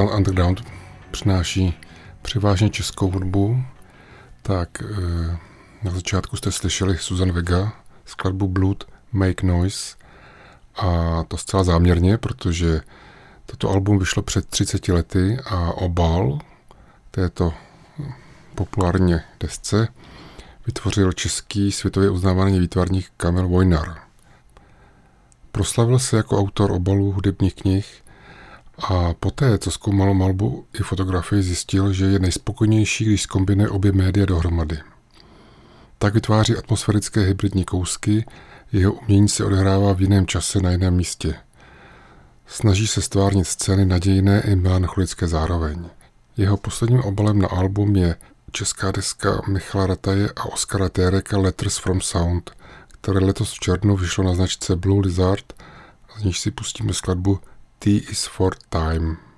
Sun Underground přináší převážně českou hudbu, tak eh, na začátku jste slyšeli Susan Vega, skladbu Blood Make Noise a to zcela záměrně, protože toto album vyšlo před 30 lety a obal této populárně desce vytvořil český světově uznávaný výtvarník Kamil Vojnar. Proslavil se jako autor obalů hudebních knih a poté, co zkoumal malbu i fotografii, zjistil, že je nejspokojnější, když zkombinuje obě média dohromady. Tak vytváří atmosférické hybridní kousky, jeho umění se odehrává v jiném čase na jiném místě. Snaží se stvárnit scény nadějné i melancholické zároveň. Jeho posledním obalem na album je česká deska Michala Rataje a Oskara Téreka Letters from Sound, které letos v červnu vyšlo na značce Blue Lizard, z níž si pustíme skladbu T is for time.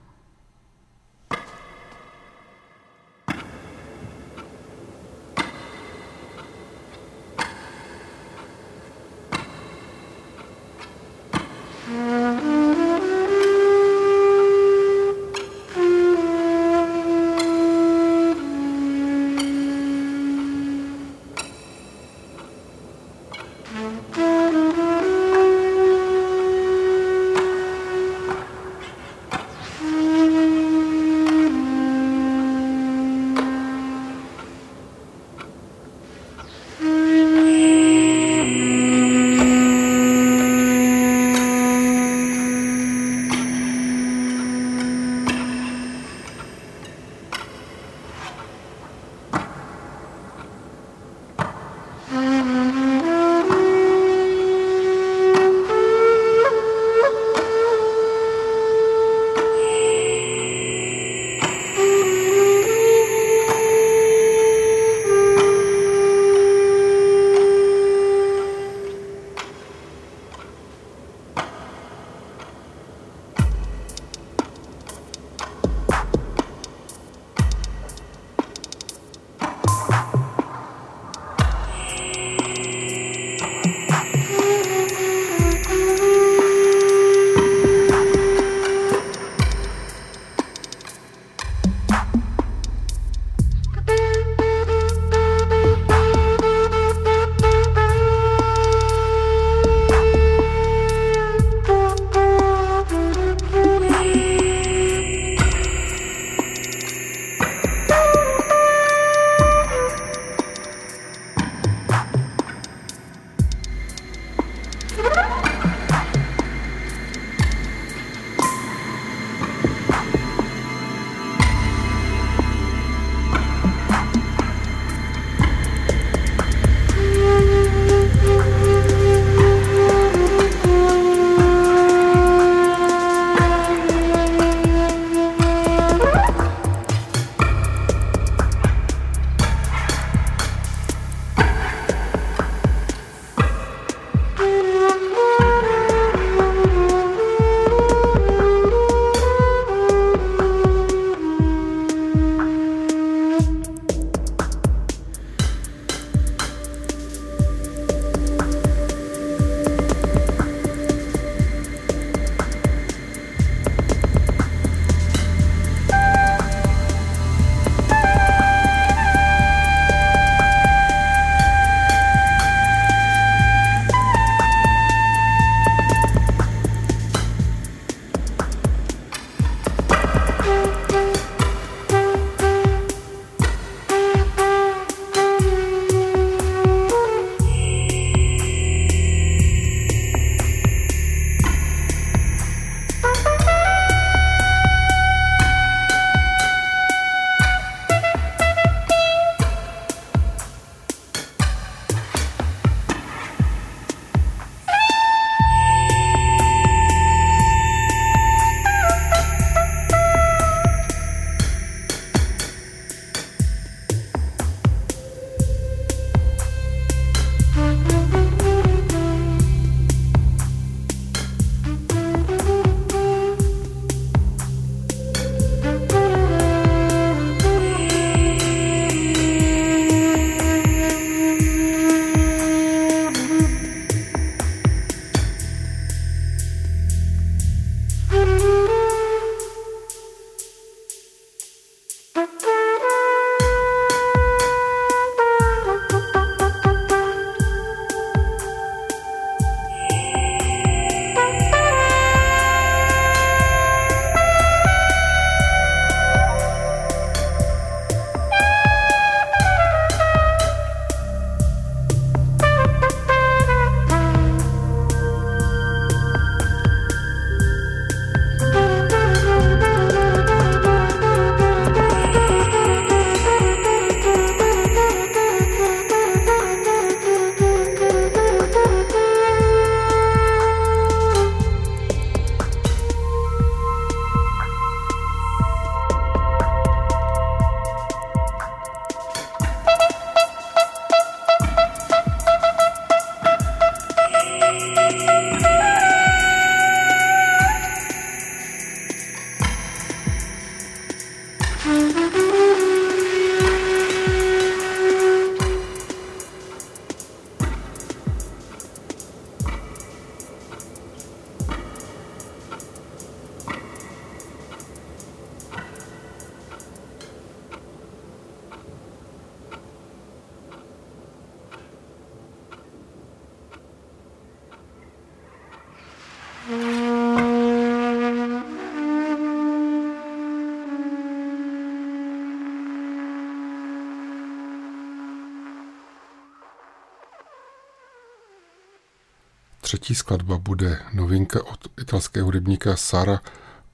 Třetí skladba bude novinka od italského hudebníka Sara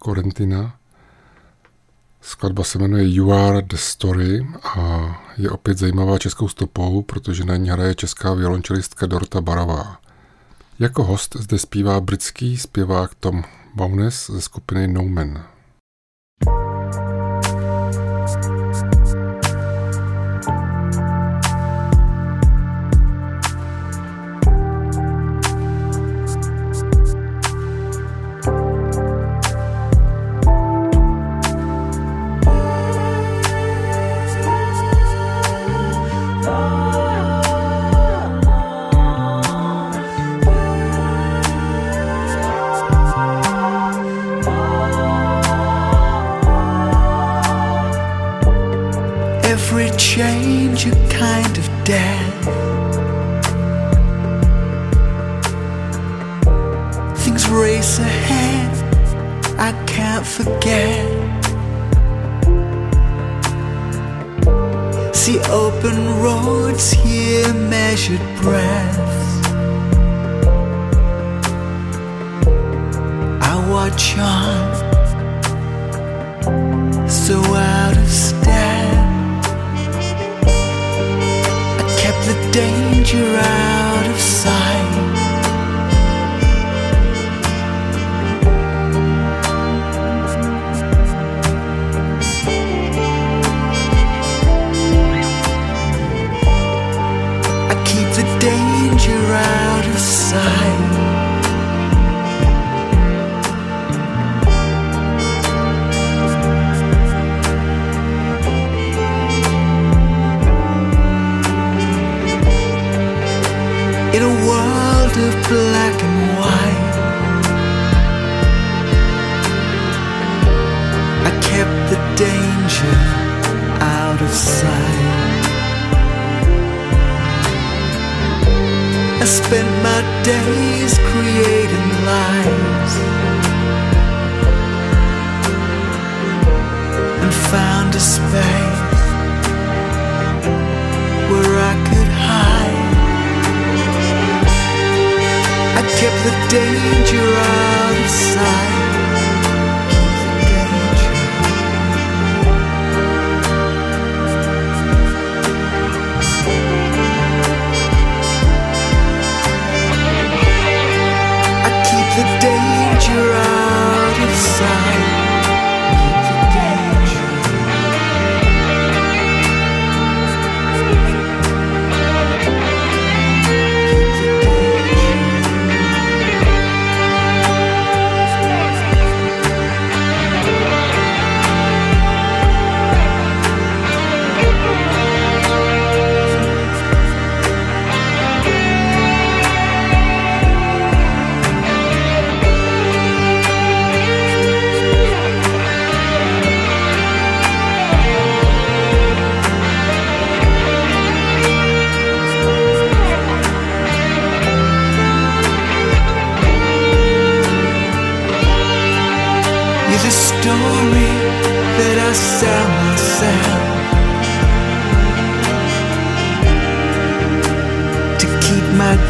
Corentina. Skladba se jmenuje You Are the Story a je opět zajímavá českou stopou, protože na ní hraje česká violončelistka Dorota Barová. Jako host zde zpívá britský zpěvák Tom Bowness ze skupiny No Man.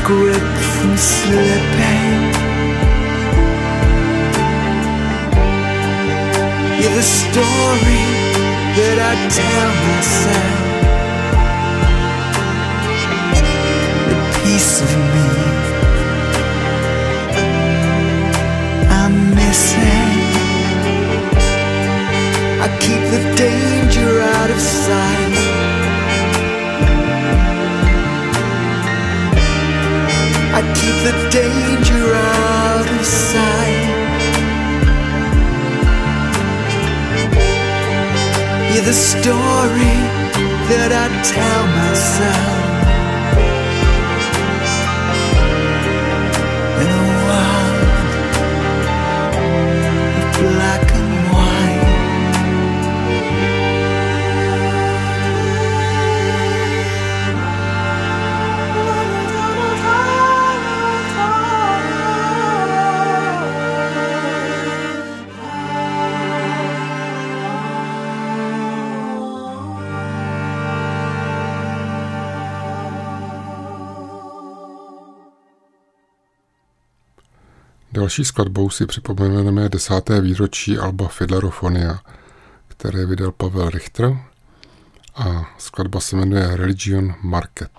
grip from slipping. You're the story that I tell myself. The piece of me I'm missing. I keep the danger out of sight. keep the danger out of sight. The story that I tell myself. Další skladbou si připomeneme desáté výročí Alba Fiddlerofonia, které vydal Pavel Richter a skladba se jmenuje Religion Market.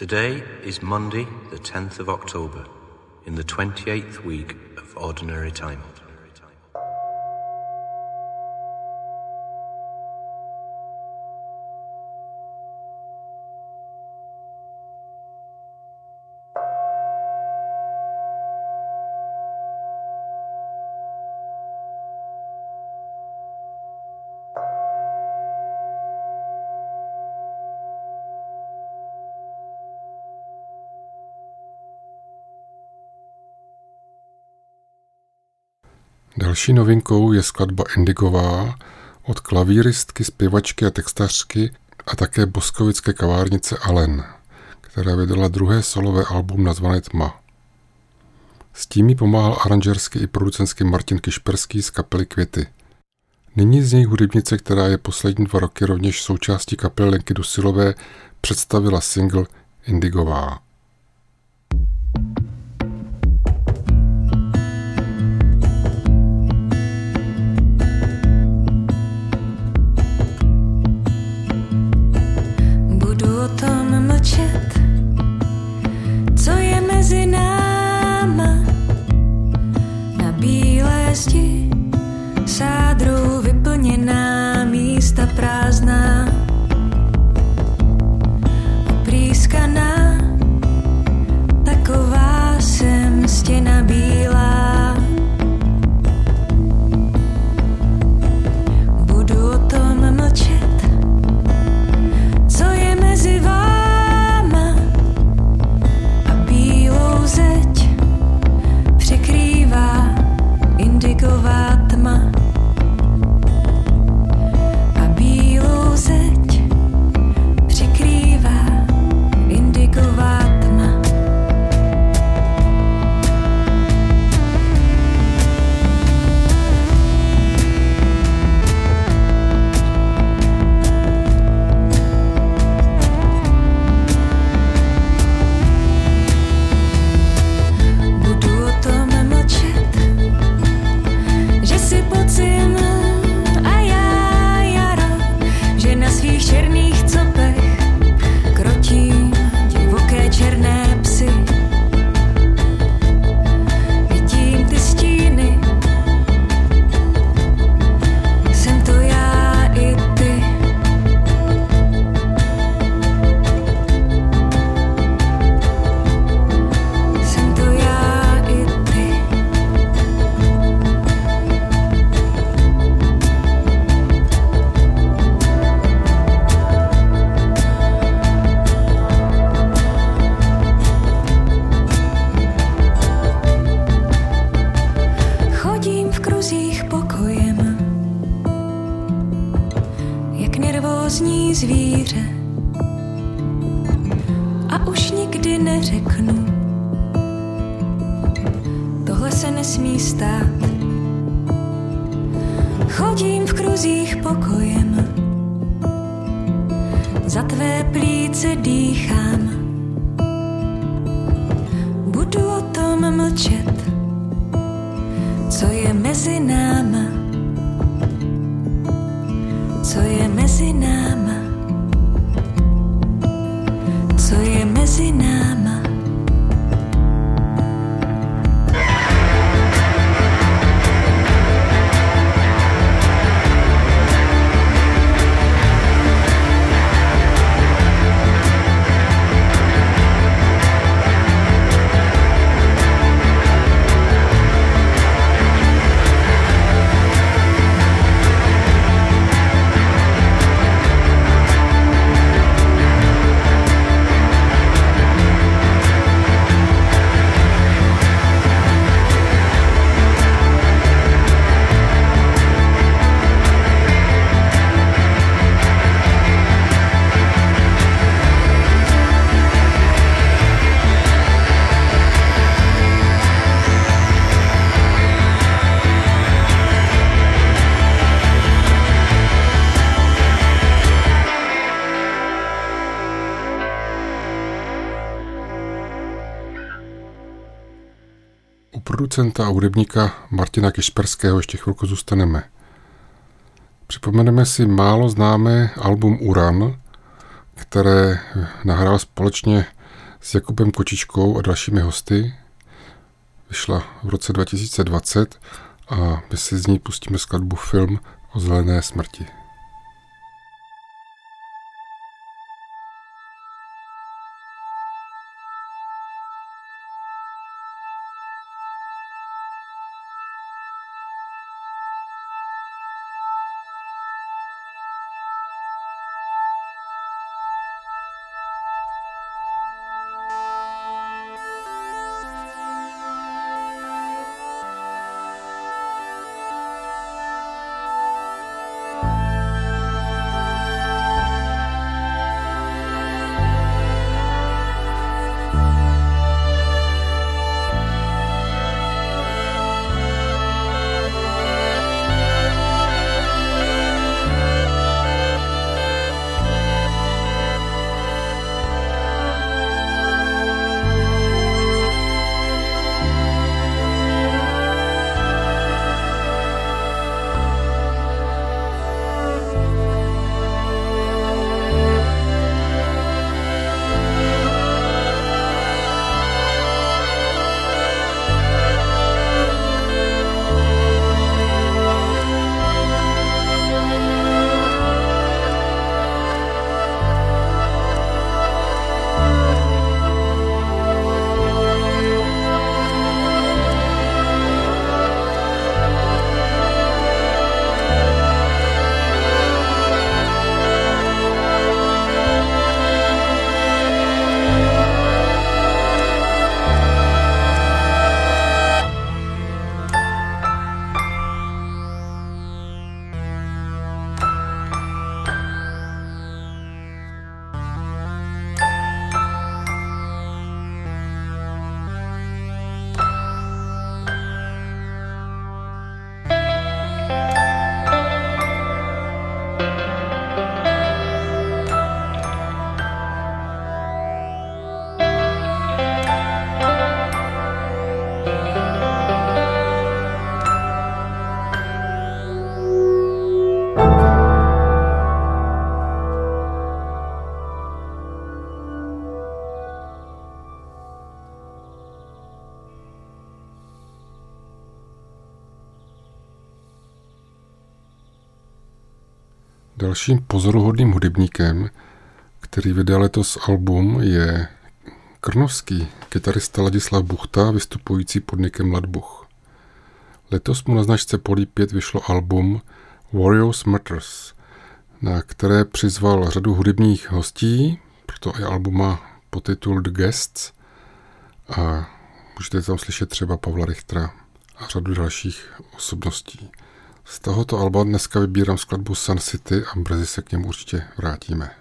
Today is Monday, the 10th of October, in the 28th week of Ordinary Time. Další novinkou je skladba Indigová od klavíristky, zpěvačky a textařky a také boskovické kavárnice Allen, která vydala druhé solové album nazvané Tma. S tím jí pomáhal aranžersky i producentsky Martin Kišperský z kapely Květy. Nyní z něj hudebnice, která je poslední dva roky rovněž součástí kapely Lenky Dusilové, představila single Indigová. za tvé plíce dýchám. Budu o tom mlčet, co je mezi námi. Producenta a hudebníka Martina Kišperského ještě chvilku zůstaneme. Připomeneme si málo známé album Uran, které nahrál společně s Jakubem Kočičkou a dalšími hosty. Vyšla v roce 2020 a my si z ní pustíme skladbu film o zelené smrti. Dalším pozoruhodným hudebníkem, který vydal letos album, je krnovský kytarista Ladislav Buchta, vystupující pod nikem Ladbuch. Letos mu na značce Poly 5 vyšlo album Warriors Matters, na které přizval řadu hudebních hostí, proto i album má podtitul The Guests a můžete tam slyšet třeba Pavla Richtera a řadu dalších osobností. Z tohoto alba dneska vybírám skladbu Sun City a brzy se k němu určitě vrátíme.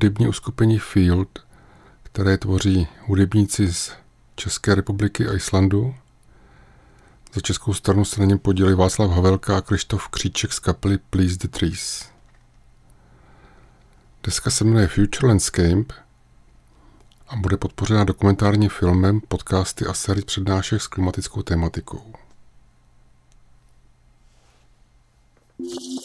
Hudební uskupení Field, které tvoří hudebníci z České republiky a Islandu. Za českou stranu se na něm podíleli Václav Havelka a Krištof Kříček z kapely Please the Trees. Deska se jmenuje Future Landscape a bude podpořena dokumentárním filmem, podcasty a sérii přednášek s klimatickou tématikou. Five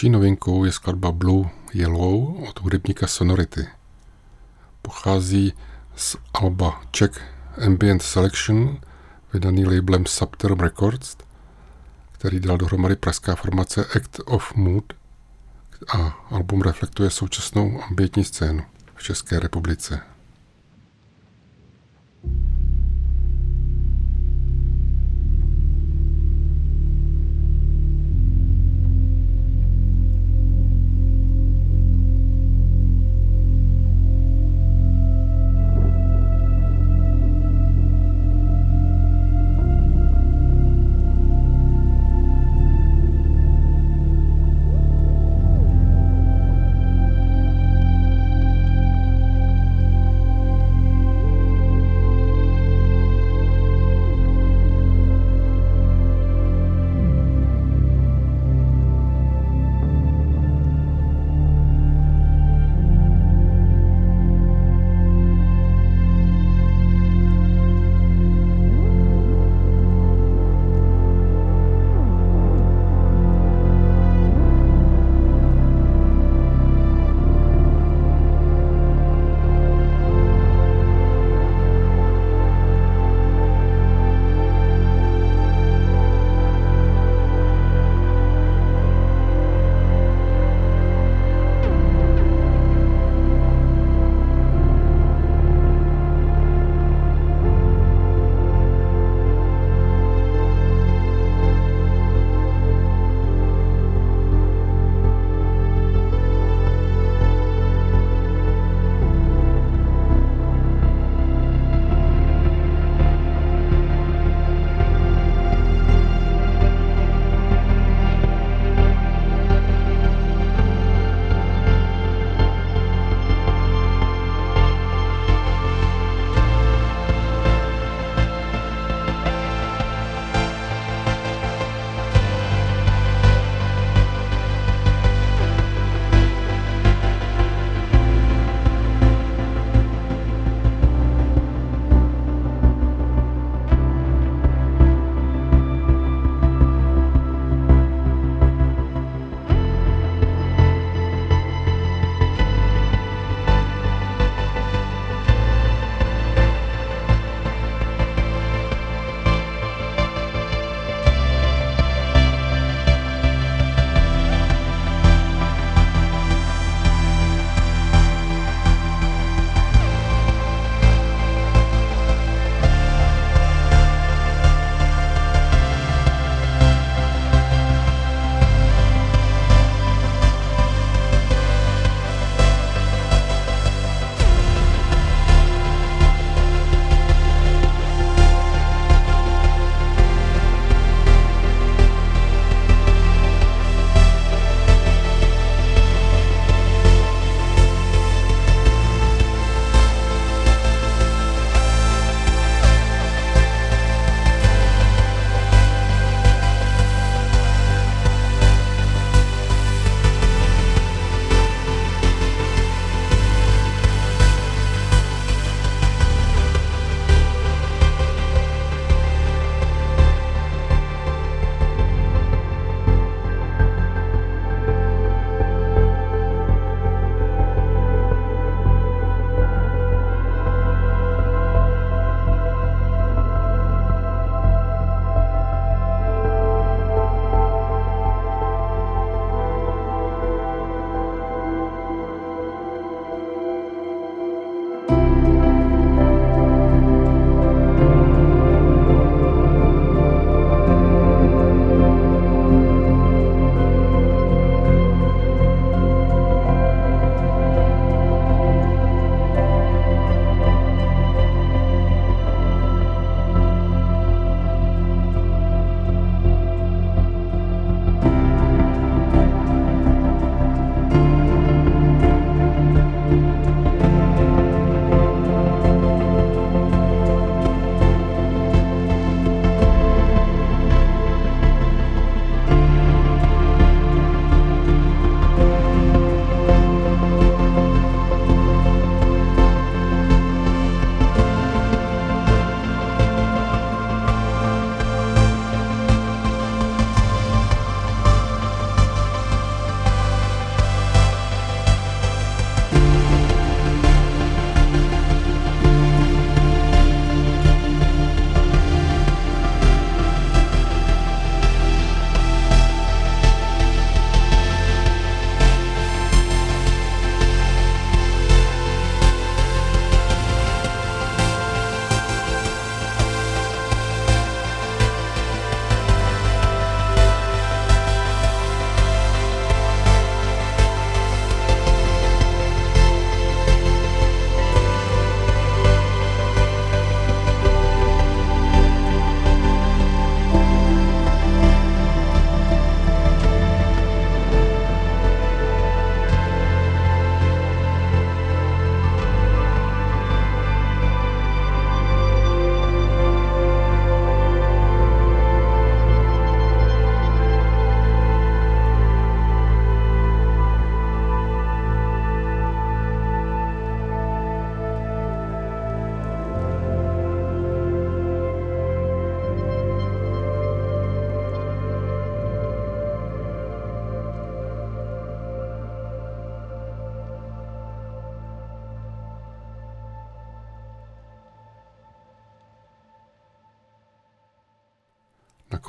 Další novinkou je skladba Blue Yellow od hudebníka Sonority. Pochází z alba Czech Ambient Selection, vydaný labelem Subterm Records, který dal dohromady pražská formace Act of Mood a album reflektuje současnou ambientní scénu v České republice. Na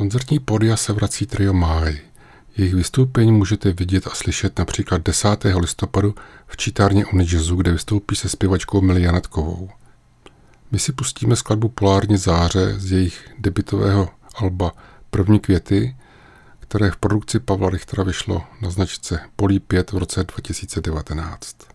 koncertní pódia se vrací trio Máj. Jejich vystoupení můžete vidět a slyšet například 10. listopadu v čítárně Unijazzu, kde vystoupí se zpěvačkou Mili Janatkovou. My si pustíme skladbu Polární záře z jejich debitového alba První květy, které v produkci Pavla Richtera vyšlo na značce Polí 5 v roce 2019.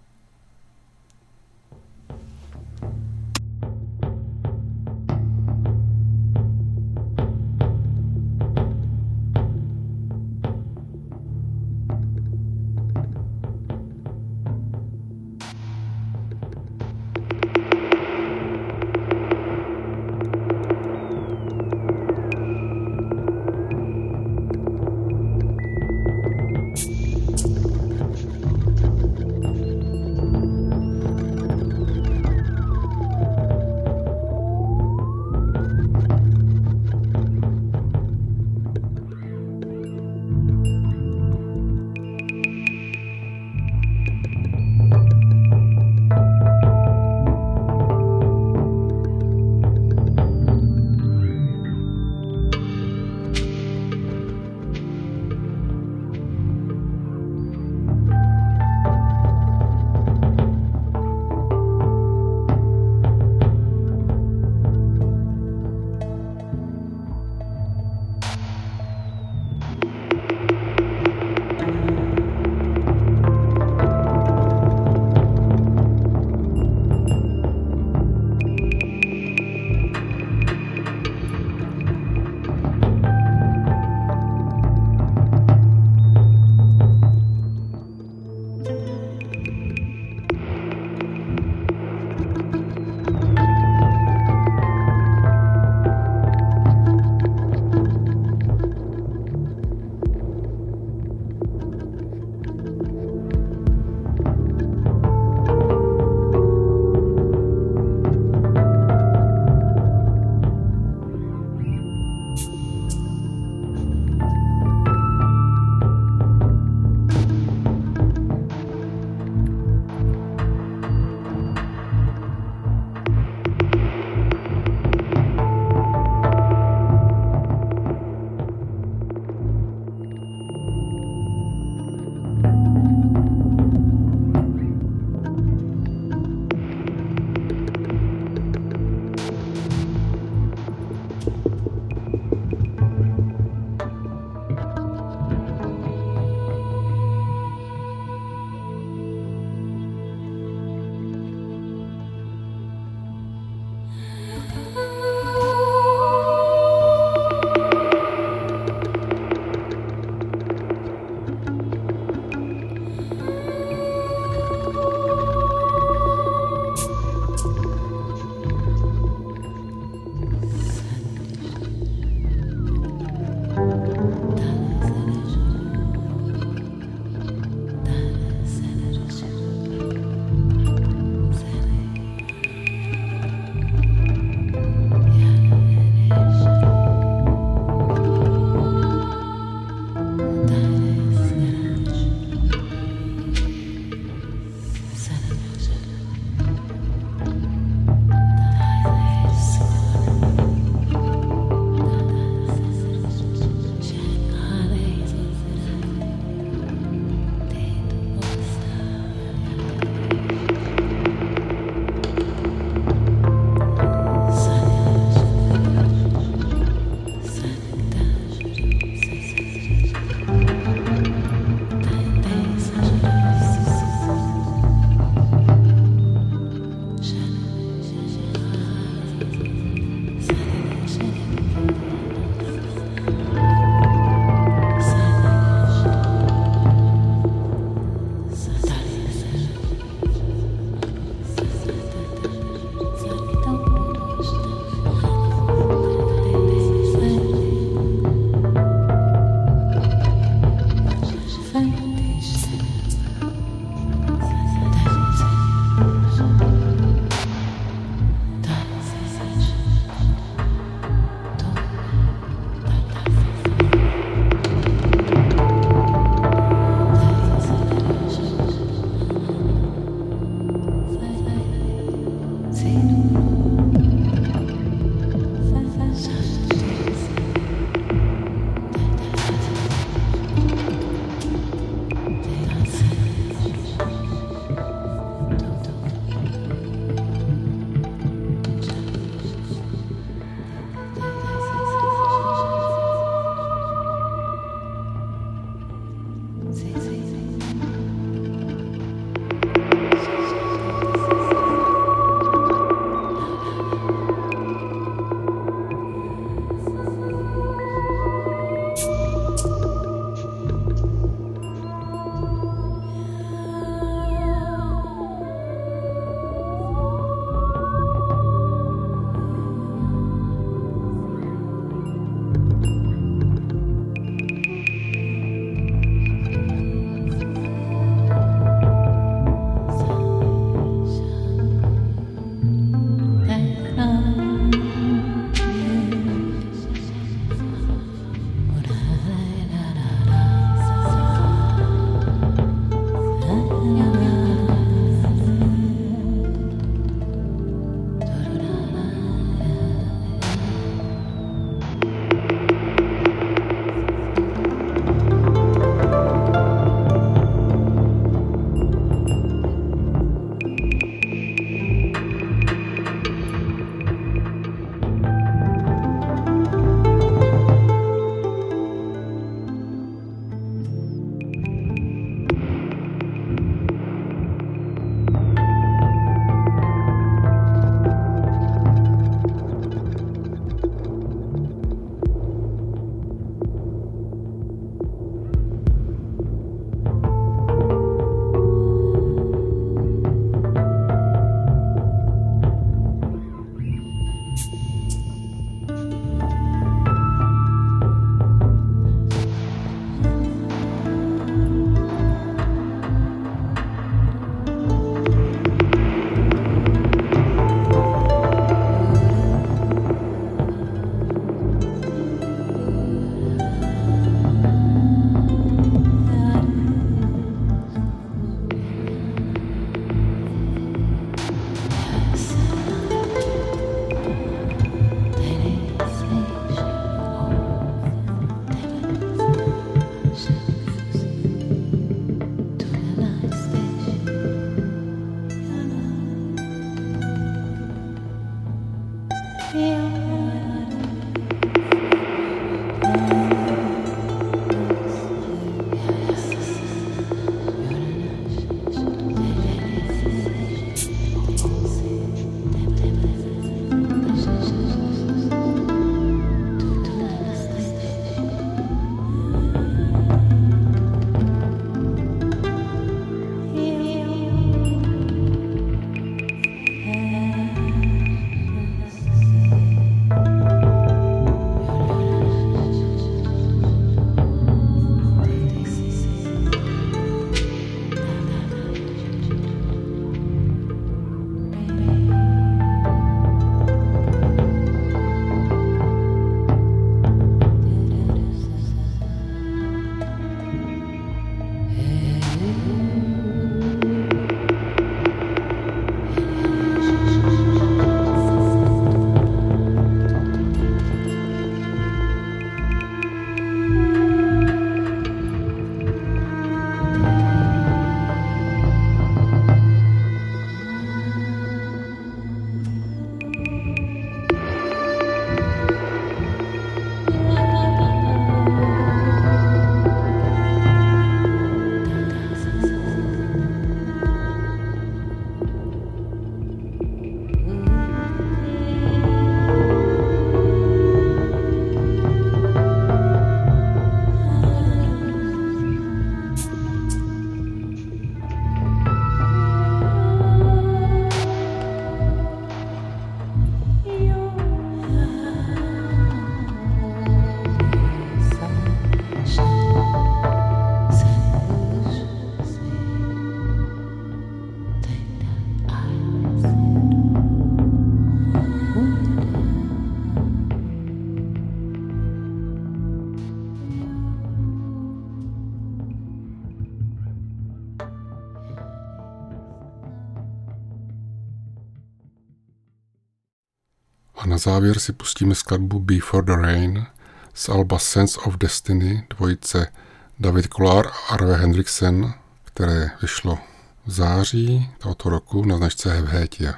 na závěr si pustíme skladbu Before the Rain z alba Sense of Destiny dvojice David Kolar a Arve Hendriksen, které vyšlo v září tohoto roku na značce Hevhetia.